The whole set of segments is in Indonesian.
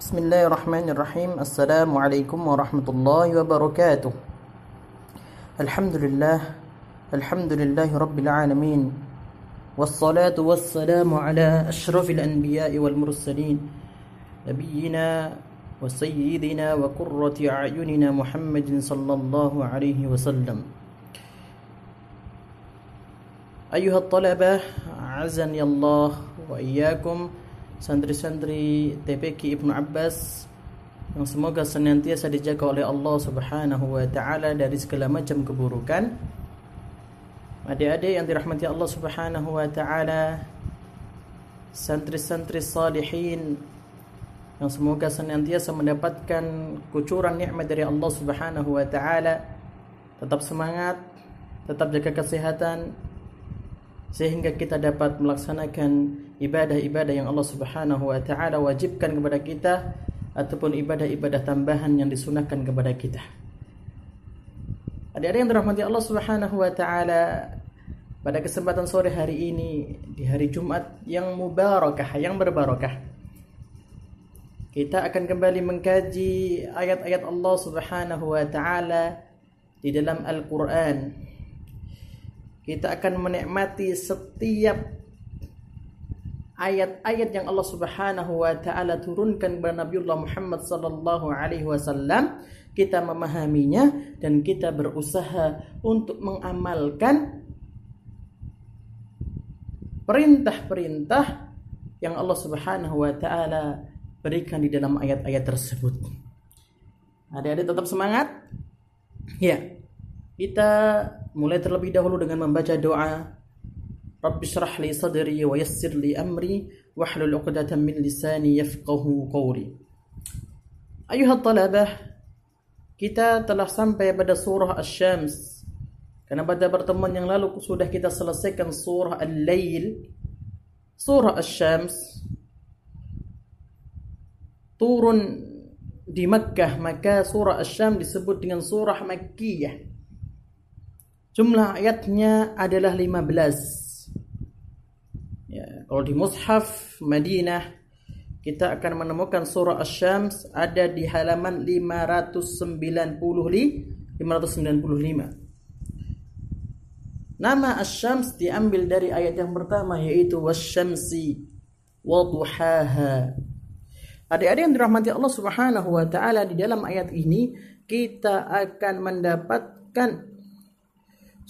بسم الله الرحمن الرحيم السلام عليكم ورحمة الله وبركاته الحمد لله الحمد لله رب العالمين والصلاة والسلام على أشرف الأنبياء والمرسلين نبينا وسيدنا وقرة أعيننا محمد صلى الله عليه وسلم أيها الطلبة عزني الله وإياكم santri-santri TPQ Ibnu Abbas yang semoga senantiasa dijaga oleh Allah Subhanahu wa taala dari segala macam keburukan. Adik-adik yang dirahmati Allah Subhanahu wa taala, santri-santri salihin yang semoga senantiasa mendapatkan kucuran nikmat dari Allah Subhanahu wa taala. Tetap semangat, tetap jaga kesehatan sehingga kita dapat melaksanakan ibadah-ibadah yang Allah Subhanahu wa taala wajibkan kepada kita ataupun ibadah-ibadah tambahan yang disunahkan kepada kita. Adik-adik yang dirahmati Allah Subhanahu wa taala, pada kesempatan sore hari ini di hari Jumat yang mubarakah, yang berbarakah. Kita akan kembali mengkaji ayat-ayat Allah Subhanahu wa taala di dalam Al-Qur'an. Kita akan menikmati setiap ayat-ayat yang Allah Subhanahu wa taala turunkan kepada Nabiullah Muhammad sallallahu alaihi wasallam kita memahaminya dan kita berusaha untuk mengamalkan perintah-perintah yang Allah Subhanahu wa taala berikan di dalam ayat-ayat tersebut. Adik-adik tetap semangat? Ya. Kita mulai terlebih dahulu dengan membaca doa Rabbi syrah li sadri wa yassir li amri wahlul 'uqdatam min lisani yafqahu qawli. Ayuhat talabah, kita telah sampai pada surah Asy-Syams. Karena pada pertemuan yang lalu sudah kita selesaikan surah Al-Lail. Surah Asy-Syams turun di Makkah, maka surah Asy-Syam disebut dengan surah Makkiyah jumlah ayatnya adalah 15 Kalau di Mushaf Madinah kita akan menemukan surah Asy-Syams ada di halaman 590 595. Nama Asy-Syams diambil dari ayat yang pertama yaitu wasyamsi wa. Adik-adik yang dirahmati Allah Subhanahu wa taala di dalam ayat ini kita akan mendapatkan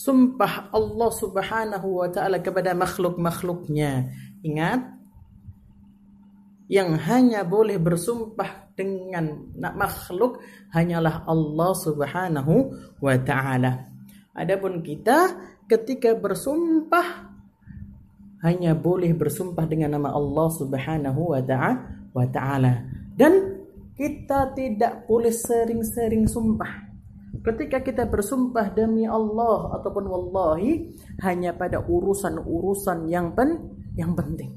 sumpah Allah Subhanahu wa taala kepada makhluk-makhluknya Ingat, yang hanya boleh bersumpah dengan makhluk hanyalah Allah Subhanahu wa taala. Adapun kita ketika bersumpah hanya boleh bersumpah dengan nama Allah Subhanahu wa taala dan kita tidak boleh sering-sering sumpah. Ketika kita bersumpah demi Allah ataupun wallahi hanya pada urusan-urusan yang pen yang penting.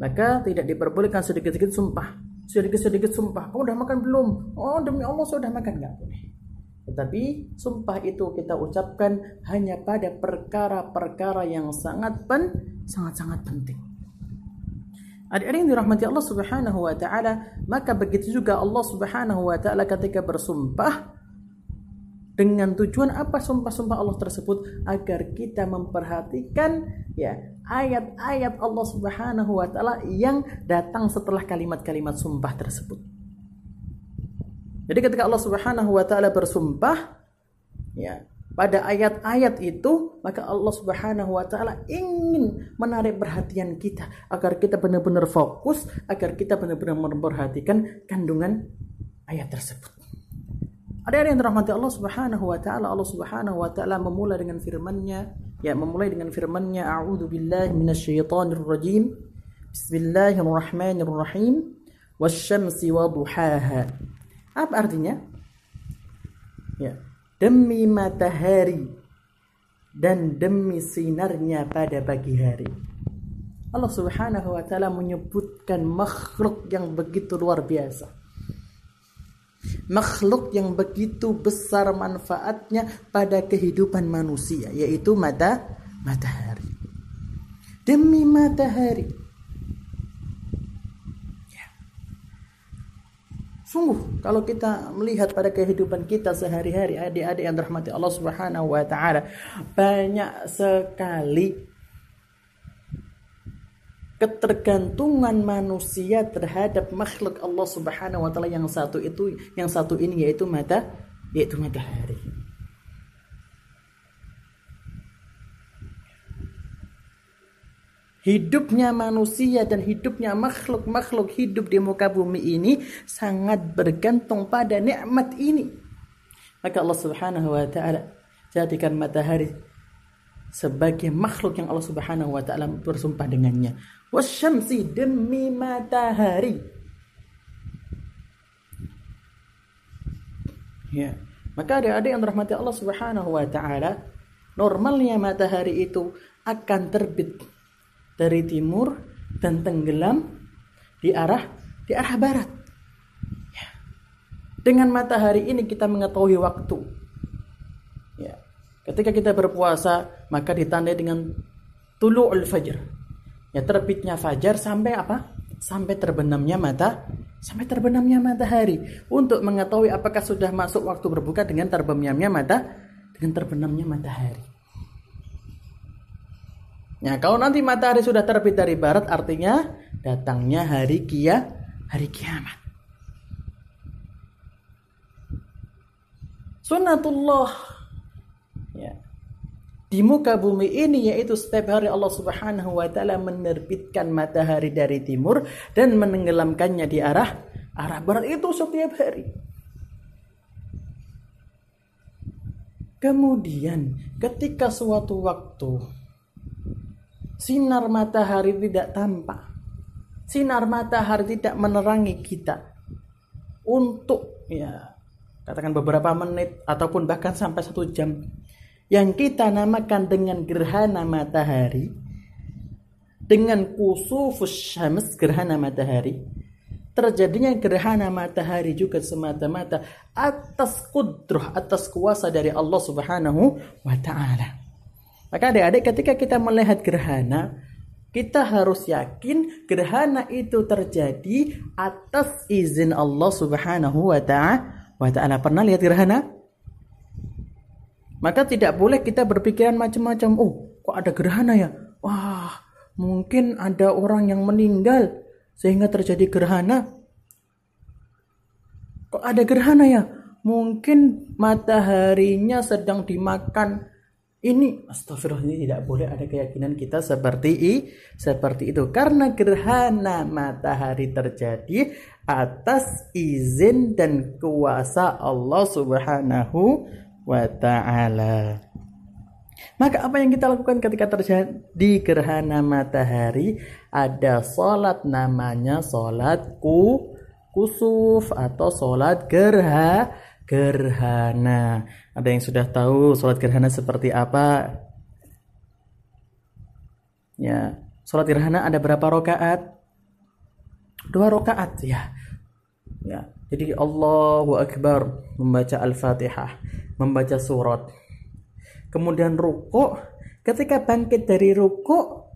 Maka tidak diperbolehkan sedikit-sedikit sumpah. Sedikit-sedikit sumpah. Oh, udah makan belum? Oh, demi Allah sudah makan. Enggak boleh. Tetapi sumpah itu kita ucapkan hanya pada perkara-perkara yang sangat pen, sangat-sangat penting. Adik-adik yang dirahmati Allah Subhanahu wa taala, maka begitu juga Allah Subhanahu wa taala ketika bersumpah dengan tujuan apa sumpah-sumpah Allah tersebut agar kita memperhatikan ya ayat-ayat Allah Subhanahu wa taala yang datang setelah kalimat-kalimat sumpah tersebut. Jadi ketika Allah Subhanahu wa taala bersumpah ya pada ayat-ayat itu maka Allah Subhanahu wa taala ingin menarik perhatian kita agar kita benar-benar fokus agar kita benar-benar memperhatikan kandungan ayat tersebut. Ada yang dirahmati Allah Subhanahu wa taala. Allah Subhanahu wa taala memulai dengan firman-Nya, ya memulai dengan firman-Nya, A'udzu billahi minasyaitonir rajim. Bismillahirrahmanirrahim. Wasyamsi wa duhaha. Apa artinya? Ya, demi matahari dan demi sinarnya pada pagi hari. Allah Subhanahu wa taala menyebutkan makhluk yang begitu luar biasa makhluk yang begitu besar manfaatnya pada kehidupan manusia yaitu mata matahari demi matahari ya. Sungguh kalau kita melihat pada kehidupan kita sehari-hari adik-adik yang dirahmati Allah Subhanahu wa taala banyak sekali ketergantungan manusia terhadap makhluk Allah Subhanahu wa taala yang satu itu yang satu ini yaitu mata yaitu matahari. Hidupnya manusia dan hidupnya makhluk-makhluk hidup di muka bumi ini sangat bergantung pada nikmat ini. Maka Allah Subhanahu wa taala jadikan matahari sebagai makhluk yang Allah Subhanahu wa taala bersumpah dengannya. Wasyamsi demi matahari. Ya. Maka adik-adik yang dirahmati Allah Subhanahu wa taala, normalnya matahari itu akan terbit dari timur dan tenggelam di arah di arah barat. Ya. Dengan matahari ini kita mengetahui waktu. Ya. Ketika kita berpuasa maka ditandai dengan tulu'ul fajr. Ya terbitnya fajar sampai apa? Sampai terbenamnya mata sampai terbenamnya matahari untuk mengetahui apakah sudah masuk waktu berbuka dengan terbenamnya mata dengan terbenamnya matahari. Ya, kalau nanti matahari sudah terbit dari barat artinya datangnya hari kia, hari kiamat. Sunnatullah ya. Di muka bumi ini yaitu setiap hari Allah Subhanahu wa taala menerbitkan matahari dari timur dan menenggelamkannya di arah arah barat itu setiap hari. Kemudian ketika suatu waktu sinar matahari tidak tampak. Sinar matahari tidak menerangi kita untuk ya katakan beberapa menit ataupun bahkan sampai satu jam yang kita namakan dengan gerhana matahari dengan kusufus syams gerhana matahari terjadinya gerhana matahari juga semata-mata atas kudroh atas kuasa dari Allah Subhanahu wa taala. Maka adik-adik ketika kita melihat gerhana, kita harus yakin gerhana itu terjadi atas izin Allah Subhanahu. Wa taala pernah lihat gerhana? Maka tidak boleh kita berpikiran macam-macam. Oh, kok ada gerhana ya? Wah, mungkin ada orang yang meninggal sehingga terjadi gerhana. Kok ada gerhana ya? Mungkin mataharinya sedang dimakan ini astagfirullah ini tidak boleh ada keyakinan kita seperti i, seperti itu karena gerhana matahari terjadi atas izin dan kuasa Allah Subhanahu wa taala. Maka apa yang kita lakukan ketika terjadi gerhana matahari? Ada sholat namanya sholat ku, kusuf atau sholat gerha gerhana. Ada yang sudah tahu sholat gerhana seperti apa? Ya, sholat gerhana ada berapa rokaat? Dua rokaat ya. Ya, jadi Allahu Akbar membaca Al-Fatihah, membaca surat. Kemudian ruko, ketika bangkit dari ruko,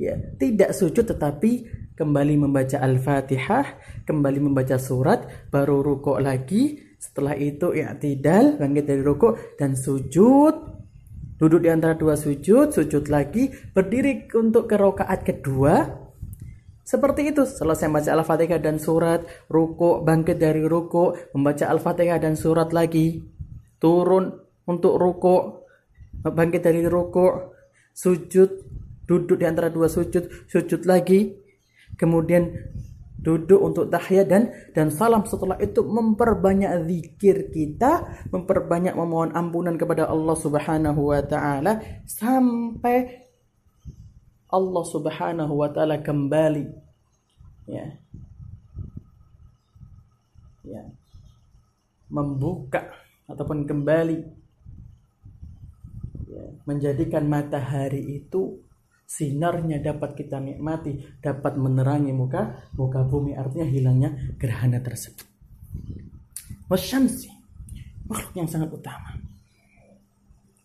ya tidak sujud tetapi kembali membaca Al-Fatihah, kembali membaca surat, baru ruko lagi, setelah itu i'tidal, bangkit dari rukuk dan sujud. Duduk di antara dua sujud, sujud lagi, berdiri untuk ke rakaat kedua. Seperti itu, selesai membaca Al-Fatihah dan surat, rukuk, bangkit dari rukuk, membaca Al-Fatihah dan surat lagi, turun untuk rukuk, bangkit dari rukuk, sujud, duduk di antara dua sujud, sujud lagi, kemudian duduk untuk tahiyat dan dan salam. Setelah itu memperbanyak zikir kita memperbanyak memohon ampunan kepada Allah Subhanahu wa taala sampai Allah Subhanahu wa taala kembali. Ya. Ya. Membuka ataupun kembali. Ya, menjadikan matahari itu sinarnya dapat kita nikmati, dapat menerangi muka muka bumi. Artinya hilangnya gerhana tersebut. Wasyamsi. Makhluk yang sangat utama.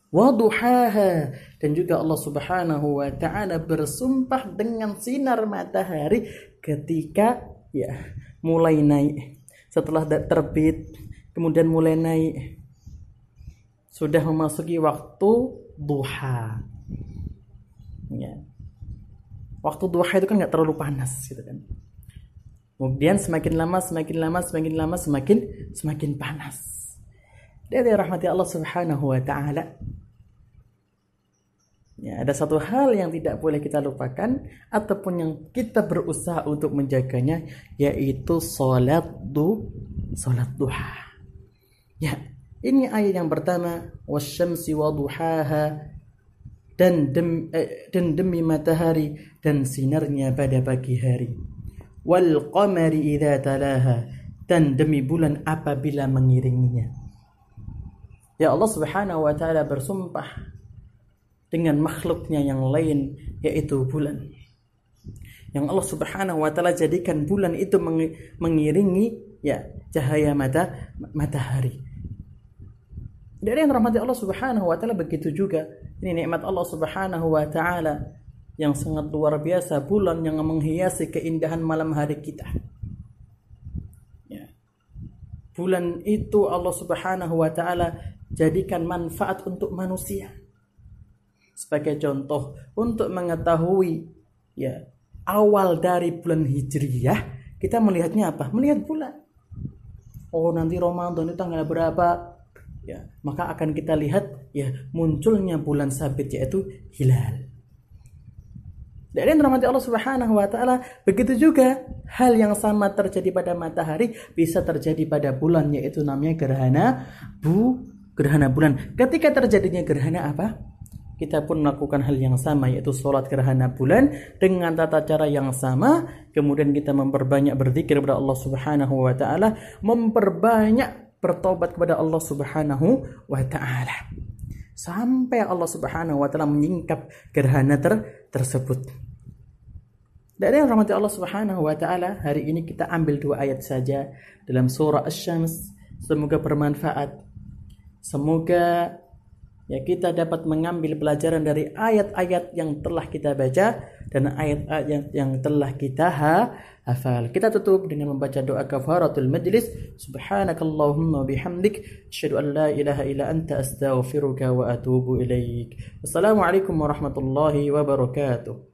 Waduhaha. Dan juga Allah Subhanahu wa taala bersumpah dengan sinar matahari ketika ya mulai naik. Setelah terbit kemudian mulai naik. Sudah memasuki waktu duha. Ya. Waktu duha itu kan nggak terlalu panas gitu kan. Kemudian semakin lama semakin lama semakin lama semakin semakin panas dari rahmati Allah subhanahu wa ta'ala Ya, ada satu hal yang tidak boleh kita lupakan ataupun yang kita berusaha untuk menjaganya yaitu salat du salat duha. Ya, ini ayat yang pertama wasyamsi waduhaha dan dem, eh, dan demi matahari dan sinarnya pada pagi hari. Wal qamari idza talaha dan demi bulan apabila mengiringinya. Ya Allah Subhanahu wa taala bersumpah dengan makhluknya yang lain yaitu bulan. Yang Allah Subhanahu wa taala jadikan bulan itu mengiringi ya cahaya mata matahari. Dari yang rahmati Allah Subhanahu wa taala begitu juga. Ini nikmat Allah Subhanahu wa taala yang sangat luar biasa bulan yang menghiasi keindahan malam hari kita. Ya. Bulan itu Allah Subhanahu wa taala jadikan manfaat untuk manusia sebagai contoh untuk mengetahui ya awal dari bulan Hijriyah kita melihatnya apa? Melihat bulan. Oh nanti Ramadan itu tanggal berapa? Ya, maka akan kita lihat ya munculnya bulan sabit yaitu hilal. Dari rahmat Allah Subhanahu wa taala, begitu juga hal yang sama terjadi pada matahari bisa terjadi pada bulan yaitu namanya gerhana bu gerhana bulan. Ketika terjadinya gerhana apa? kita pun melakukan hal yang sama yaitu sholat gerhana bulan dengan tata cara yang sama. Kemudian kita memperbanyak berzikir kepada Allah Subhanahu wa taala memperbanyak bertobat kepada Allah Subhanahu wa taala. Sampai Allah Subhanahu wa taala menyingkap gerhana ter tersebut. Dari rahmat Allah Subhanahu wa taala. Hari ini kita ambil dua ayat saja dalam surah Asy-Syams semoga bermanfaat semoga ya kita dapat mengambil pelajaran dari ayat-ayat yang telah kita baca dan ayat-ayat yang, yang telah kita ha, hafal. Kita tutup dengan membaca doa kafaratul majlis. Subhanakallahumma bihamdik asyhadu an la ilaha illa anta astaghfiruka wa atubu ilaik. Wassalamualaikum warahmatullahi wabarakatuh.